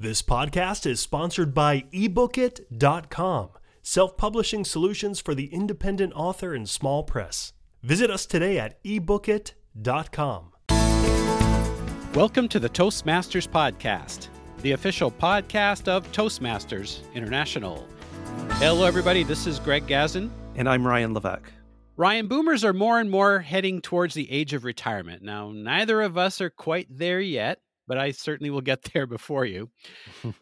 This podcast is sponsored by ebookit.com, self publishing solutions for the independent author and small press. Visit us today at ebookit.com. Welcome to the Toastmasters Podcast, the official podcast of Toastmasters International. Hello, everybody. This is Greg Gazin. And I'm Ryan Levesque. Ryan, boomers are more and more heading towards the age of retirement. Now, neither of us are quite there yet but I certainly will get there before you.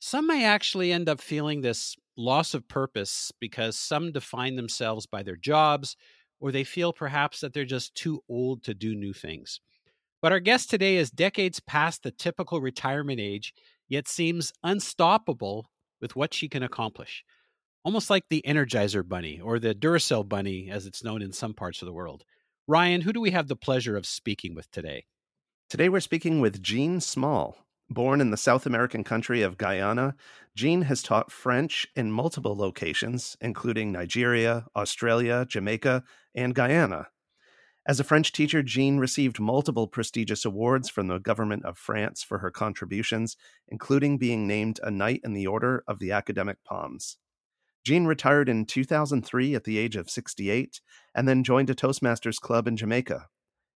some may actually end up feeling this loss of purpose because some define themselves by their jobs, or they feel perhaps that they're just too old to do new things. But our guest today is decades past the typical retirement age, yet seems unstoppable with what she can accomplish. Almost like the Energizer Bunny or the Duracell Bunny, as it's known in some parts of the world. Ryan, who do we have the pleasure of speaking with today? Today we're speaking with Jean Small. Born in the South American country of Guyana, Jean has taught French in multiple locations, including Nigeria, Australia, Jamaica, and Guyana. As a French teacher, Jean received multiple prestigious awards from the government of France for her contributions, including being named a Knight in the Order of the Academic Palms. Jean retired in 2003 at the age of 68 and then joined a Toastmasters club in Jamaica,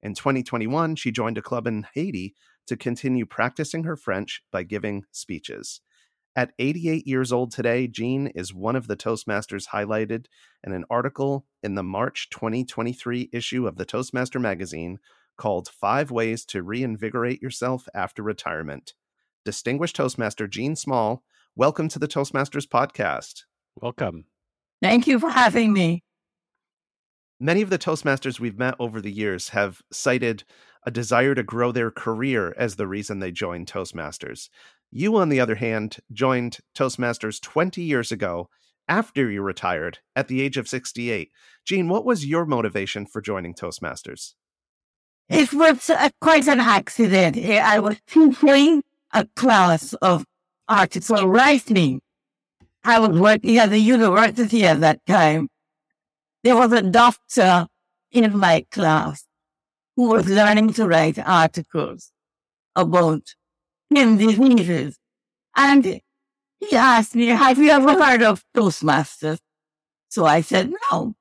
in 2021, she joined a club in Haiti to continue practicing her French by giving speeches. At 88 years old today, Jean is one of the Toastmasters highlighted in an article in the March 2023 issue of the Toastmaster magazine called Five Ways to Reinvigorate Yourself After Retirement. Distinguished Toastmaster Jean Small, welcome to the Toastmasters podcast. Welcome. Thank you for having me. Many of the Toastmasters we've met over the years have cited a desire to grow their career as the reason they joined Toastmasters. You, on the other hand, joined Toastmasters 20 years ago after you retired at the age of 68. Jean, what was your motivation for joining Toastmasters? It was uh, quite an accident. I was teaching a class of article writing. I was working at the university at that time there was a doctor in my class who was learning to write articles about skin diseases. And he asked me, have you ever heard of Toastmasters? So I said, no.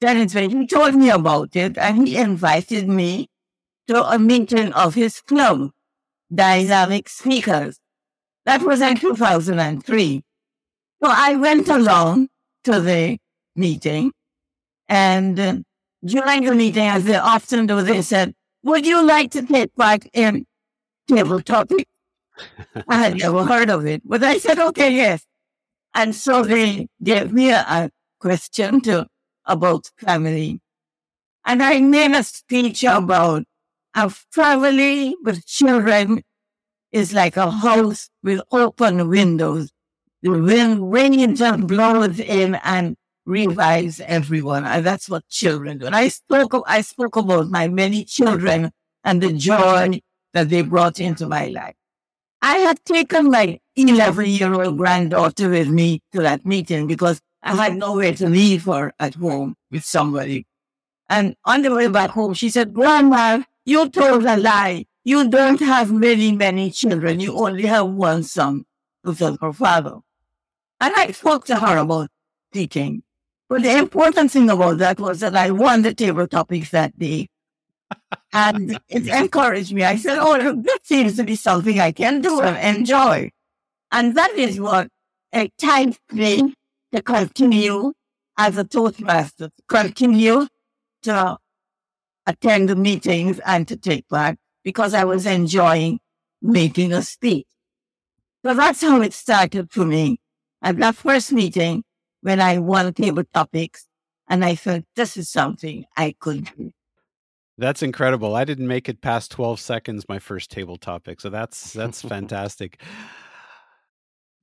Then he told me about it and he invited me to a meeting of his club, Dynamic Speakers. That was in 2003. So I went along to the meeting and during the meeting, as they often do, they said, would you like to take part in table topic? I had never heard of it, but I said, okay, yes. And so they gave me a, a question to, about family. And I made a speech about a family with children is like a house with open windows. The wind rains and blows in and revives everyone. And that's what children do. And I spoke, I spoke about my many children and the joy that they brought into my life. I had taken my 11 year old granddaughter with me to that meeting because I had nowhere to leave her at home with somebody. And on the way back home, she said, Grandma, you told a lie. You don't have many, many children. You only have one son, who was her father. And I spoke to her about teaching. But the important thing about that was that I won the table topics that day. and it encouraged me. I said, oh, that seems to be something I can do and enjoy. And that is what excites me to continue as a Toastmaster, to continue to attend the meetings and to take part because I was enjoying making a speech. So that's how it started for me. At that first meeting, when I won table topics and I thought this is something I could do. That's incredible. I didn't make it past 12 seconds my first table topic. So that's that's fantastic.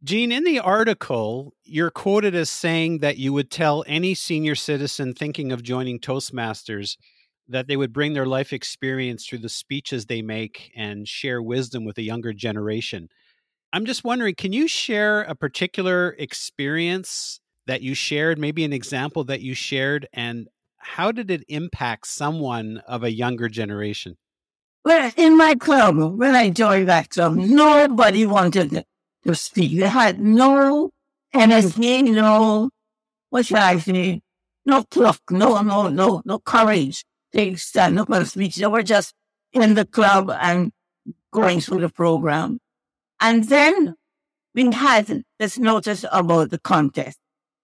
Jean, in the article, you're quoted as saying that you would tell any senior citizen thinking of joining Toastmasters that they would bring their life experience through the speeches they make and share wisdom with a younger generation. I'm just wondering, can you share a particular experience that you shared, maybe an example that you shared, and how did it impact someone of a younger generation? Well, in my club, when I joined that club, nobody wanted to speak. They had no energy, no, what should I say, no pluck, no, no, no, no courage. They stand up and speak. They were just in the club and going through the program. And then we had this notice about the contest.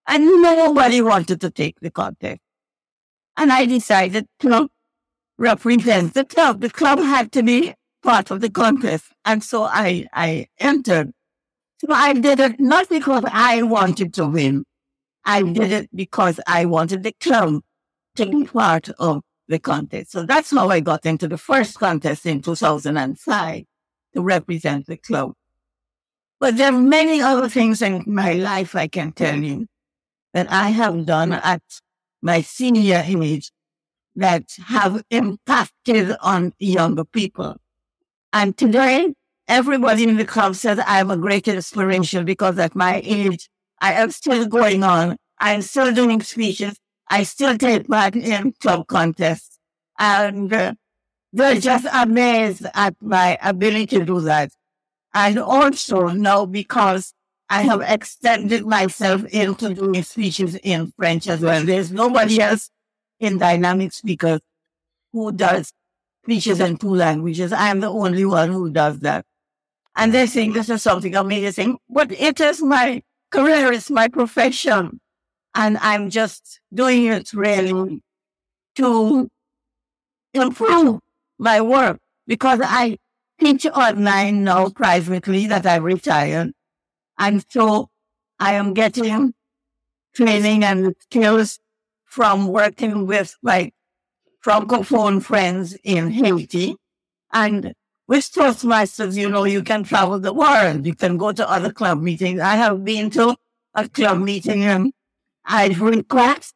And nobody wanted to take the contest. And I decided to represent the club. The club had to be part of the contest. And so I, I entered. So I did it not because I wanted to win. I did it because I wanted the club to be part of the contest. So that's how I got into the first contest in 2005 to represent the club. But there are many other things in my life I can tell you that I have done at my senior age that have impacted on younger people. And today, everybody in the club says I am a great inspiration because at my age, I am still going on. I'm still doing speeches. I still take part in club contests. And uh, they're just amazed at my ability to do that. And also now because I have extended myself into doing speeches in French as well. There's nobody else in dynamic speakers who does speeches in two languages. I am the only one who does that. And they think this is something amazing, but it is my career, it's my profession. And I'm just doing it really to improve my work because I teach online now privately that I retired. And so I am getting training and skills from working with my francophone friends in Haiti. And with Toastmasters, you know, you can travel the world. You can go to other club meetings. I have been to a club meeting in Ivory Coast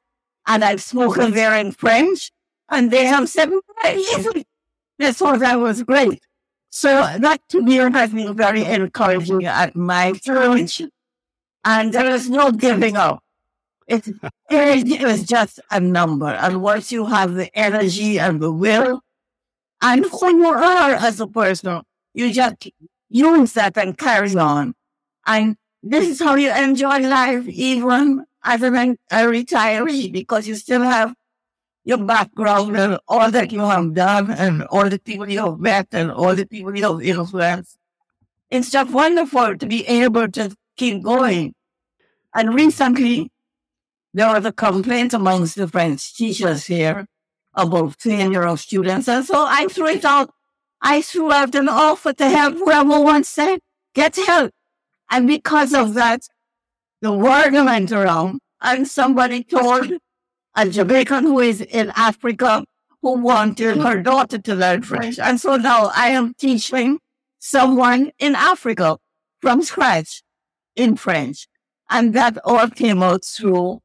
and I've spoken there in French and they have seven easily. This was, that was great. So that to me has been very encouraging at my age. And there is no giving up. It, it was just a number. And once you have the energy and the will and who you are as a person, you just use that and carry on. And this is how you enjoy life, even as a retiree, because you still have your background and all that you have done and all the people you have met and all the people you have influenced. It's just wonderful to be able to keep going. And recently, there was a complaint amongst the French teachers here about of students. And so I threw it out. I threw out an offer to help whoever wants to get help. And because of that, the word went around and somebody told a Jamaican who is in Africa who wanted her daughter to learn French. And so now I am teaching someone in Africa from scratch in French. And that all came out through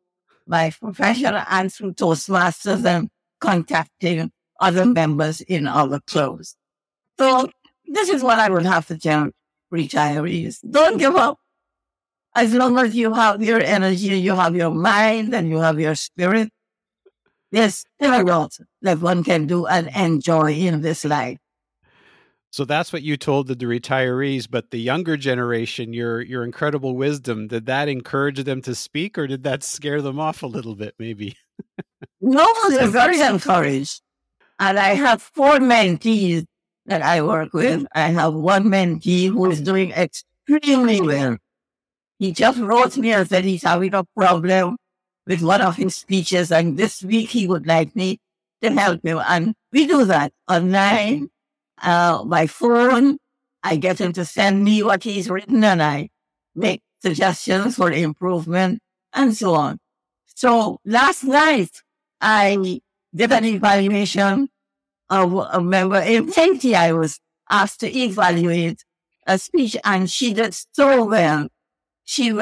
my profession and through Toastmasters and contacting other members in other clubs. So this is what I would have to tell retirees. Don't give up. As long as you have your energy, you have your mind and you have your spirit, there's still a lot that one can do and enjoy in this life. So that's what you told the, the retirees, but the younger generation, your your incredible wisdom, did that encourage them to speak or did that scare them off a little bit, maybe? no, they're very encouraged. And I have four mentees that I work with. I have one mentee who is doing extremely well. He just wrote me and said he's having a problem with one of his speeches, and this week he would like me to help him. And we do that online uh, by phone. I get him to send me what he's written and I make suggestions for improvement and so on. So last night I did an evaluation of a member in Haiti. I was asked to evaluate a speech and she did so well. She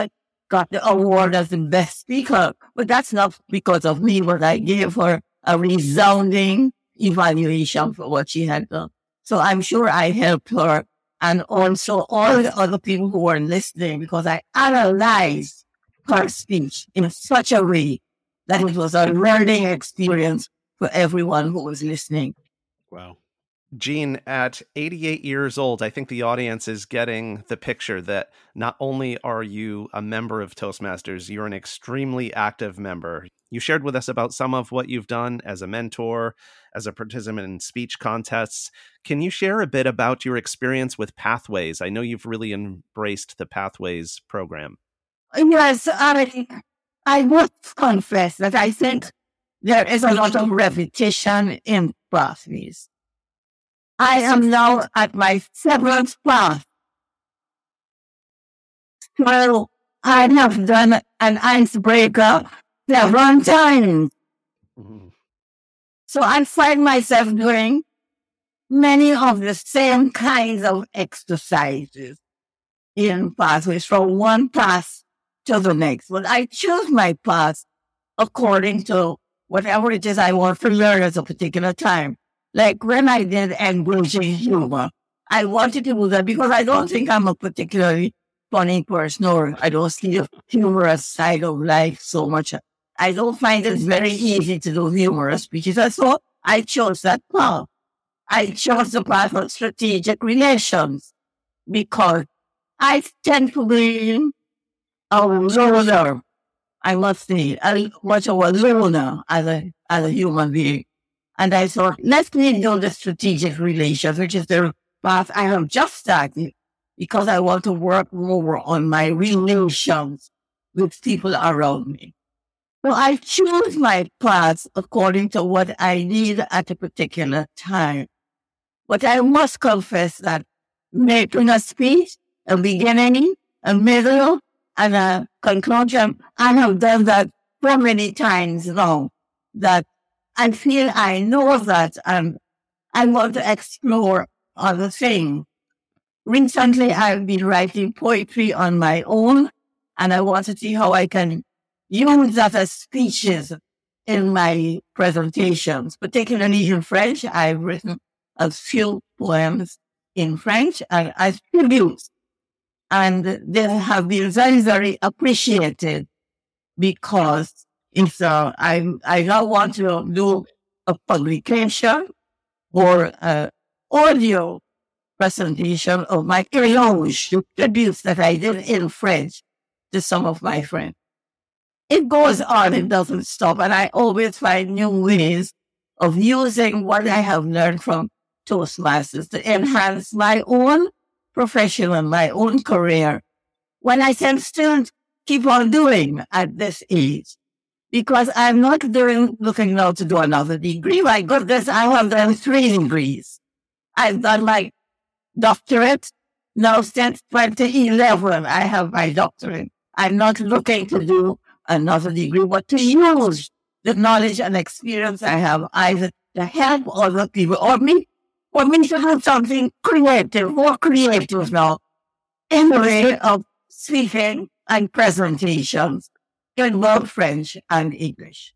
got the award as the best speaker, but that's not because of me, but I gave her a resounding evaluation for what she had done. So I'm sure I helped her and also all the other people who were listening because I analyzed her speech in such a way that it was a learning experience for everyone who was listening. Wow. Jean, at 88 years old, I think the audience is getting the picture that not only are you a member of Toastmasters, you're an extremely active member. You shared with us about some of what you've done as a mentor, as a participant in speech contests. Can you share a bit about your experience with Pathways? I know you've really embraced the Pathways program. Yes, I, I must confess that I think there is a lot of repetition in Pathways I am now at my seventh class. So I have done an icebreaker several times. So I find myself doing many of the same kinds of exercises in pathways from one path to the next. But I choose my path according to whatever it is I want to learn at a particular time. Like when I did engaging humor, I wanted to do that because I don't think I'm a particularly funny person or I don't see the humorous side of life so much. I don't find it very easy to do humorous because I thought I chose that path. I chose the path of strategic relations because I tend to be a loner. I must say, I much of a loner as a, as a human being. And I thought, let me do the strategic relations, which is the path I have just started because I want to work more on my relations with people around me. So I choose my paths according to what I need at a particular time. But I must confess that making a speech, a beginning, a middle, and a conclusion, I have done that so many times now that I feel I know that um, I want to explore other things. Recently, I've been writing poetry on my own, and I want to see how I can use that as speeches in my presentations, particularly in French. I've written a few poems in French and as tributes, and they have been very, very appreciated because uh, I, I now want to do a publication or an audio presentation of my éloge, tributes that I did in French to some of my friends. It goes on, it doesn't stop. And I always find new ways of using what I have learned from Toastmasters to enhance my own profession and my own career when I can still keep on doing at this age because I'm not doing, looking now to do another degree. My goodness, I have done three degrees. I've done my doctorate. Now since 2011, I have my doctorate. I'm not looking to do another degree, but to use the knowledge and experience I have either to help other people or me, or me to have something creative, more creative now in the way of speaking and presentations in love French and English.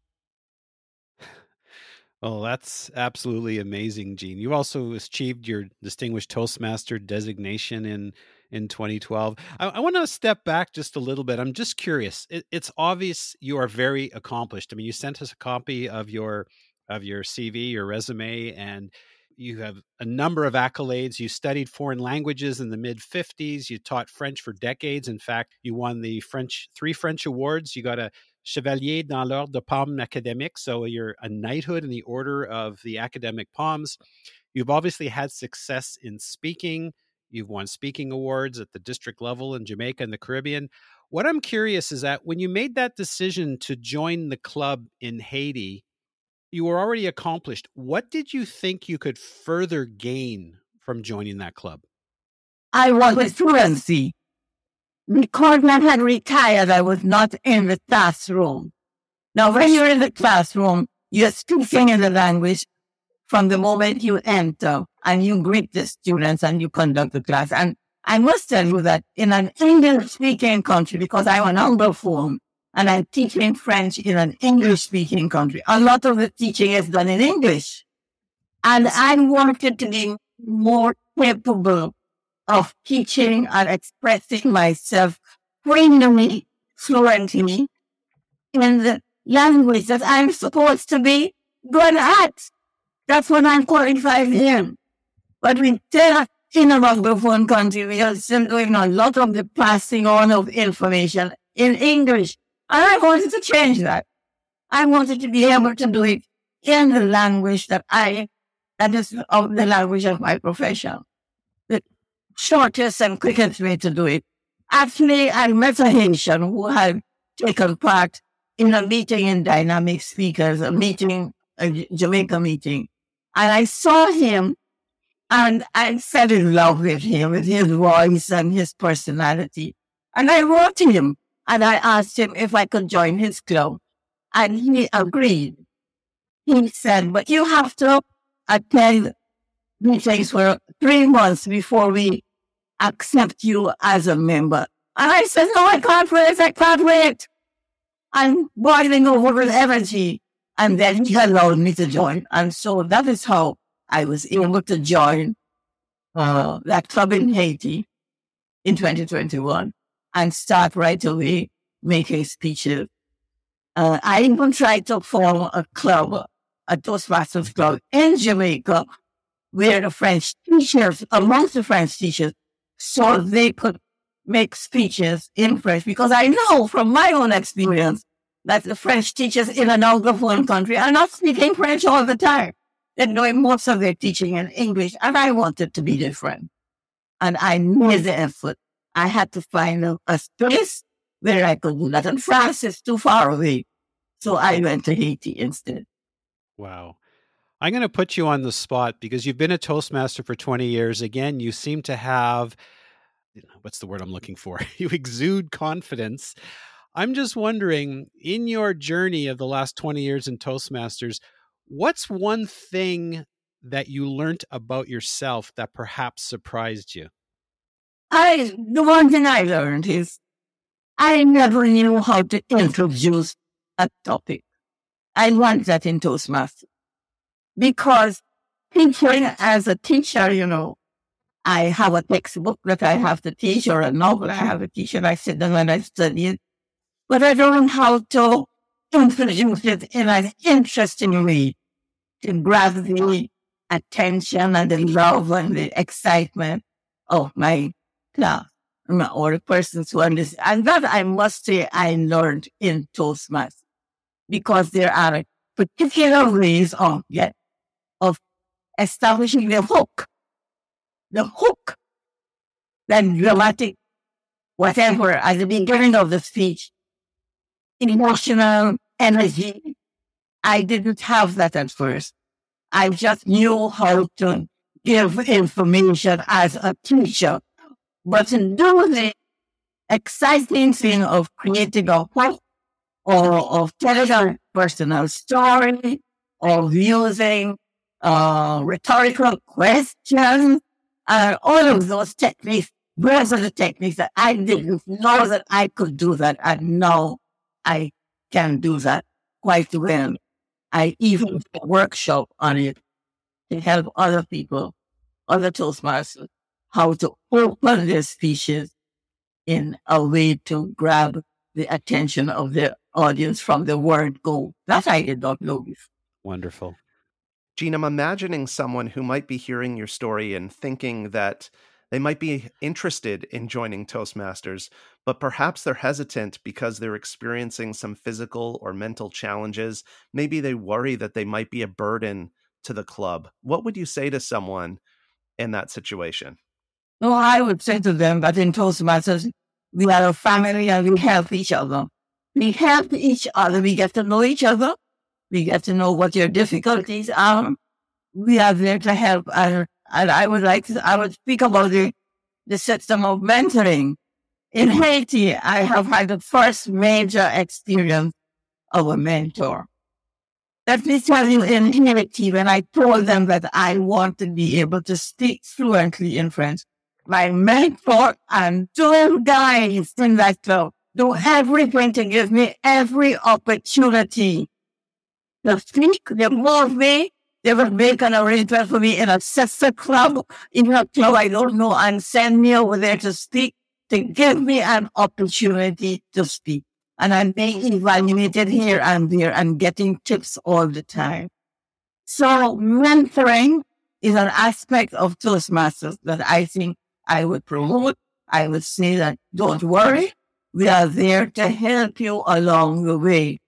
Oh, that's absolutely amazing, Jean. You also achieved your distinguished Toastmaster designation in in 2012. I, I want to step back just a little bit. I'm just curious. It, it's obvious you are very accomplished. I mean, you sent us a copy of your of your CV, your resume, and you have a number of accolades. You studied foreign languages in the mid 50s. You taught French for decades. In fact, you won the French three French awards. You got a Chevalier dans l'Ordre de Palme Académique, so you're a knighthood in the Order of the Academic Palms. You've obviously had success in speaking. You've won speaking awards at the district level in Jamaica and the Caribbean. What I'm curious is that when you made that decision to join the club in Haiti, you were already accomplished. What did you think you could further gain from joining that club? I wanted fluency. Because I had retired, I was not in the classroom. Now, when you're in the classroom, you're speaking in the language from the moment you enter and you greet the students and you conduct the class. And I must tell you that in an English speaking country, because I'm an Anglophone, and I'm teaching French in an English speaking country. A lot of the teaching is done in English. And I wanted to be more capable of teaching and expressing myself freely, fluently in the language that I'm supposed to be good at. That's what I'm qualified in. But we did in about the country, we are still doing a lot of the passing on of information in English. And I wanted to change that. I wanted to be able to do it in the language that I, that is of the language of my profession. The shortest and quickest way to do it. Actually, I met a Haitian who had taken part in a meeting in Dynamic Speakers, a meeting, a Jamaica meeting. And I saw him and I fell in love with him, with his voice and his personality. And I wrote him and I asked him if I could join his club. And he agreed. He said, but you have to attend meetings for three months before we accept you as a member. And I said, no, I can't wait. I can't wait. I'm boiling over with energy. And then he allowed me to join. And so that is how I was able to join uh, that club in Haiti in 2021 and start right away making speeches. Uh, I even tried to form a club, a Toastmasters club in Jamaica, where the French teachers, amongst the French teachers, so they could make speeches in French. Because I know from my own experience that the French teachers in an Anglophone country are not speaking French all the time. They're doing most of their teaching in English, and I wanted to be different. And I made the effort. I had to find a, a space where I could do that. And France is too far away. So I went to Haiti instead. Wow. I'm going to put you on the spot because you've been a Toastmaster for 20 years. Again, you seem to have what's the word I'm looking for? you exude confidence. I'm just wondering, in your journey of the last 20 years in Toastmasters, What's one thing that you learned about yourself that perhaps surprised you? I the one thing I learned is I never knew how to introduce a topic. I learned that in Toastmasters because teaching as a teacher, you know, I have a textbook that I have to teach or a novel I have to teach and I sit down and I study it. But I don't know how to introduce it in an interesting way to grab the attention and the love and the excitement of my class or persons who understand. And that I must say I learned in Toastmasters because there are particular ways of, of establishing the hook, the hook, then dramatic, whatever, at the beginning of the speech, emotional energy. I didn't have that at first. I just knew how to give information as a teacher. But in doing the exciting thing of creating a hook or of telling a personal story or using uh, rhetorical questions, uh, all of those techniques, those are the techniques that I didn't know that I could do that. And now I can do that quite well. I even workshop on it to help other people, other Toastmasters, how to open their speeches in a way to grab the attention of the audience from the word go. That I did not know before. Wonderful. Jean, I'm imagining someone who might be hearing your story and thinking that they might be interested in joining Toastmasters, but perhaps they're hesitant because they're experiencing some physical or mental challenges. Maybe they worry that they might be a burden to the club. What would you say to someone in that situation? Well, I would say to them that in Toastmasters, we are a family and we help each other. We help each other. We get to know each other. We get to know what your difficulties are. We are there to help. And, and I would like to, I would speak about the, the system of mentoring. In Haiti, I have had the first major experience of a mentor. Let me tell you in Haiti, when I told them that I want to be able to speak fluently in French, my mentor and two guys in that club do everything to give me every opportunity to speak. They move me. They will make an arrangement for me in a sister club, in a club I don't know, and send me over there to speak, to give me an opportunity to speak and I'm being evaluated here and there and getting tips all the time. So mentoring is an aspect of Toastmasters that I think I would promote. I would say that don't worry. We are there to help you along the way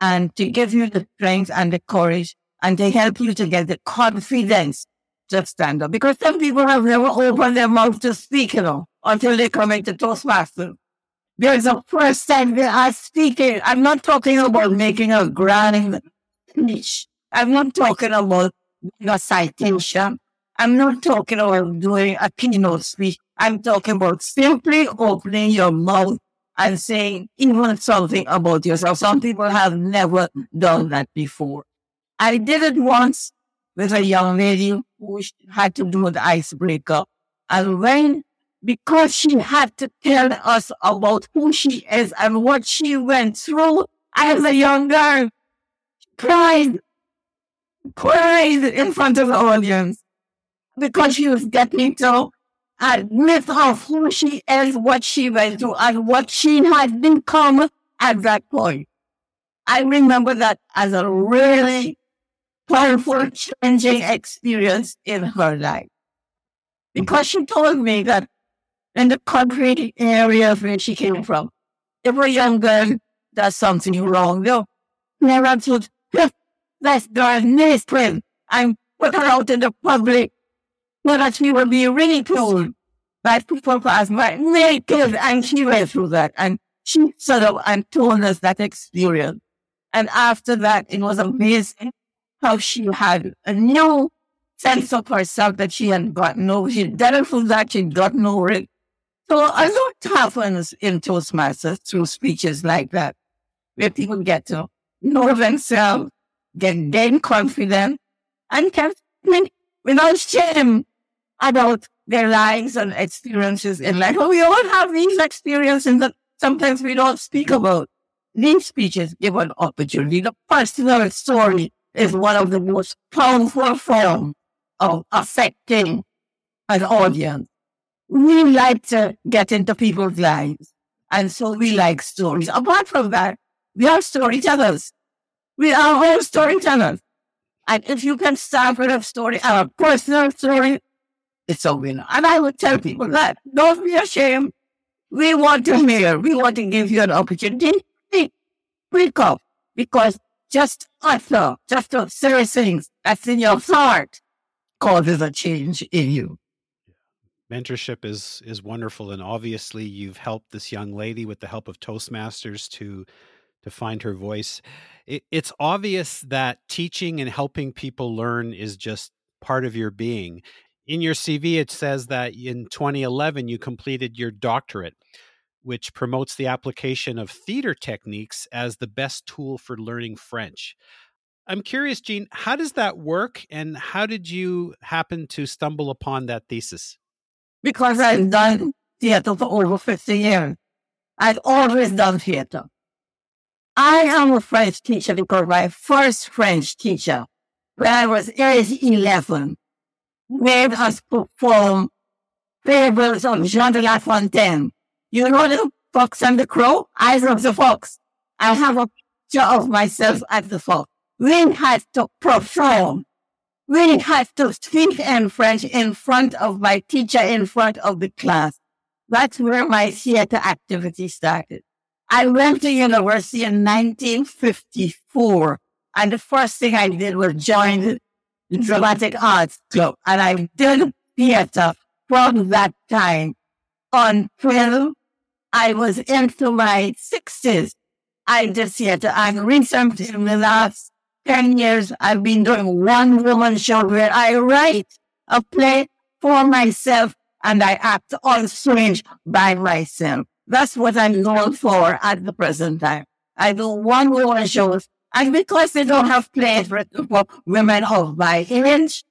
and to give you the strength and the courage and to help you to get the confidence to stand up. Because some people have never opened their mouth to speak, you know, until they come into Toastmasters. There's a first time they are speaking. I'm not talking about making a grand speech. I'm not talking about a citation. I'm not talking about doing a keynote speech. I'm talking about simply opening your mouth and saying even something about yourself. Some people have never done that before. I did it once with a young lady who had to do the icebreaker. And when, because she had to tell us about who she is and what she went through as a young girl, cried, cried in front of the audience because she was getting to admit of who she is, what she went through, and what she had become at that point. I remember that as a really powerful, changing experience in her life. Because she told me that in the country area where she came from, if a young girl does something wrong, they'll never told, let's do this print and put her out in the public she will be ridiculed by people as my naked. And she went through that. And she stood up and told us that experience. And after that, it was amazing how she had a new sense of herself that she had gotten over. She didn't feel that she'd gotten over it. So a lot happens in Toastmasters through speeches like that, where people get to know themselves, get gain confidence, and can without shame about their lives and experiences in life. Well, we all have these experiences that sometimes we don't speak about. These speeches give an opportunity. The personal story is one of the most powerful forms of affecting an audience. We like to get into people's lives. And so we like stories. Apart from that, we are storytellers. We are all storytellers. And if you can start with a story, a personal story, it's a winner. And I would tell people that don't be ashamed. We want to hear. We want to give you an opportunity. Speak up because just utter, just to say things that's in your heart causes a change in you. Mentorship is is wonderful, and obviously you've helped this young lady with the help of Toastmasters to to find her voice. It, it's obvious that teaching and helping people learn is just part of your being. In your CV, it says that in 2011 you completed your doctorate which promotes the application of theater techniques as the best tool for learning French. I'm curious, Jean, how does that work and how did you happen to stumble upon that thesis? Because I've done theater for over 50 years. I've always done theater. I am a French teacher because my first French teacher, when I was age 11, made us perform fables of Jean de La Fontaine you know the fox and the crow? I love the fox. I have a picture of myself as the fox. We had to perform. We had to speak in French in front of my teacher, in front of the class. That's where my theater activity started. I went to university in 1954, and the first thing I did was join the Dramatic Arts Club, and I did theater from that time until I was into my sixties. I did theater. And recently, in the last 10 years, I've been doing one woman show where I write a play for myself and I act on stage by myself. That's what I'm known for at the present time. I do one woman shows. And because they don't have plays for women of my age,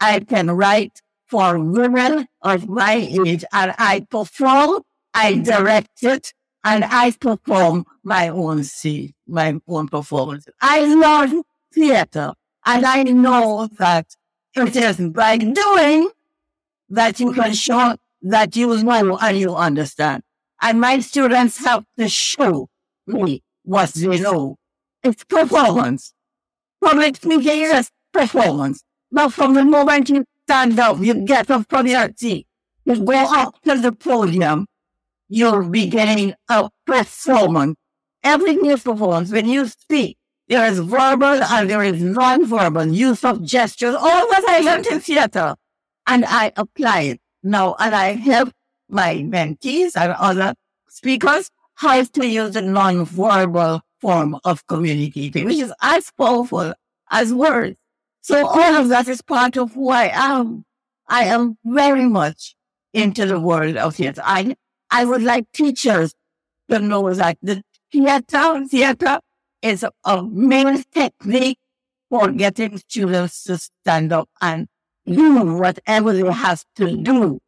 I can write for women of my age and I perform I direct it and I perform my own scene, my own performance. I love theater and I know that it is by doing that you can show that you know and you understand. And my students have to show me what they know. It's performance. Public speaking is performance. But from the moment you stand up, you get up from your seat, you go up to the podium, you're beginning a performance. Every new performance, when you speak, there is verbal and there is non-verbal use of gestures, all that I learned in theater. And I apply it now, and I help my mentees and other speakers how to use the non-verbal form of communicating, which is as powerful as words. So all of that is part of who I am. I am very much into the world of theater. I, I would like teachers to know that the theater, theater is a, main technique for getting students to stand up and do whatever they have to do.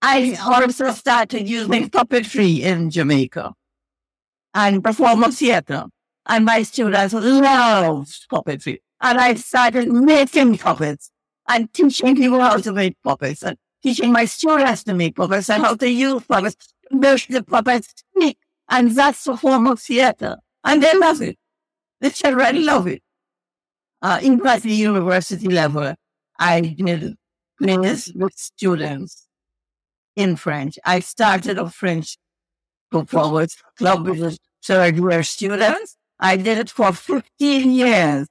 I also started using puppetry in Jamaica and performance theater. And my students loved puppetry. And I started making puppets and teaching people how to make puppets and teaching my students to make puppets and how to use puppets, make the puppets speak. And that's the form of theater. And they love it. The children love it. Uh, even at the university level, I did plays with students in French. I started a French performance club with third year students. I did it for 15 years.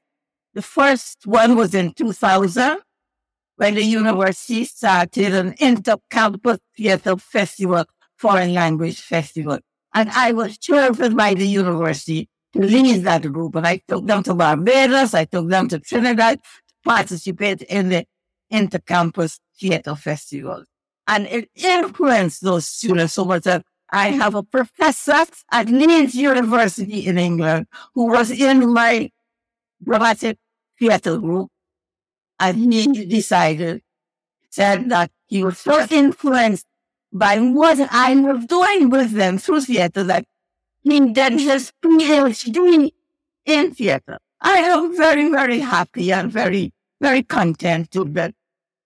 The first one was in 2000 when the university started an inter-campus theater festival, foreign language festival. And I was chosen by the university to lead that group. And I took them to Barbados. I took them to Trinidad to participate in the inter-campus theater festival. And it influenced those students so much that I have a professor at Leeds University in England who was in my dramatic theater group. And he decided, said that he was so influenced by what I was doing with them through theater that he did his PhD in theater. I am very, very happy and very, very contented that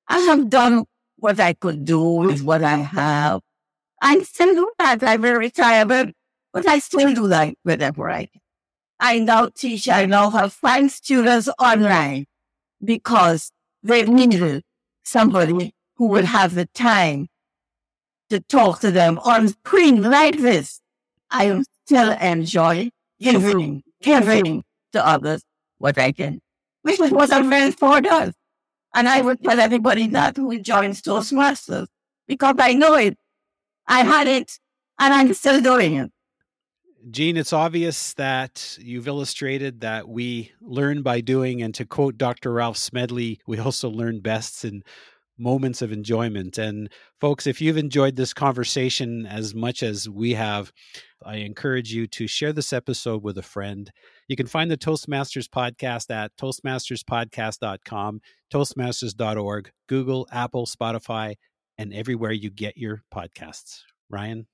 I have done what I could do with what I have. I still do that. I will retire, retirement, but I still do that whenever I can. I now teach, I now have five students online because they needed somebody who would have the time to talk to them on screen like this. I still enjoy giving, giving to others what I can, which is what a mentor does. And I would tell everybody that who joins Toastmasters because I know it. I had it and I'm still doing it. Jean, it's obvious that you've illustrated that we learn by doing. And to quote Dr. Ralph Smedley, we also learn best in moments of enjoyment. And folks, if you've enjoyed this conversation as much as we have, I encourage you to share this episode with a friend. You can find the Toastmasters podcast at toastmasterspodcast.com, toastmasters.org, Google, Apple, Spotify, and everywhere you get your podcasts. Ryan?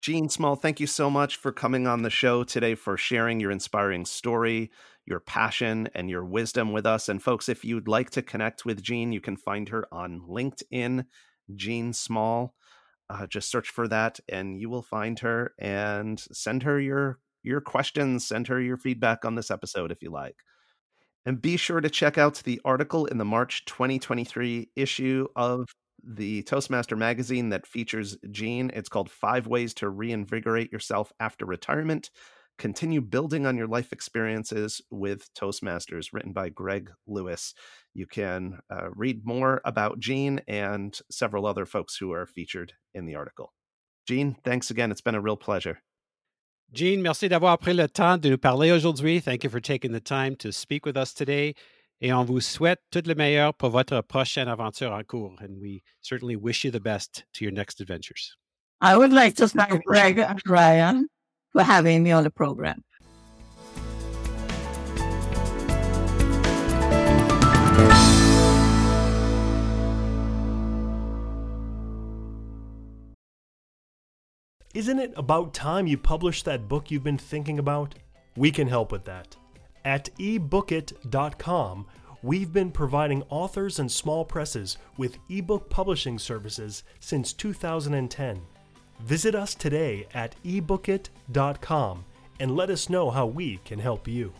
Jean Small, thank you so much for coming on the show today, for sharing your inspiring story, your passion, and your wisdom with us. And folks, if you'd like to connect with Jean, you can find her on LinkedIn, Jean Small. Uh, just search for that, and you will find her. And send her your your questions, send her your feedback on this episode if you like. And be sure to check out the article in the March 2023 issue of the Toastmaster magazine that features Jean. It's called Five Ways to Reinvigorate Yourself After Retirement. Continue building on your life experiences with Toastmasters, written by Greg Lewis. You can uh, read more about Jean and several other folks who are featured in the article. Jean, thanks again. It's been a real pleasure. Jean, merci d'avoir pris le temps de nous parler aujourd'hui. Thank you for taking the time to speak with us today. Et on vous souhaite tout le meilleur pour votre prochaine aventure en cours. And we certainly wish you the best to your next adventures. I would like to thank Greg and Ryan for having me on the program. Isn't it about time you published that book you've been thinking about? We can help with that. At ebookit.com, we've been providing authors and small presses with ebook publishing services since 2010. Visit us today at ebookit.com and let us know how we can help you.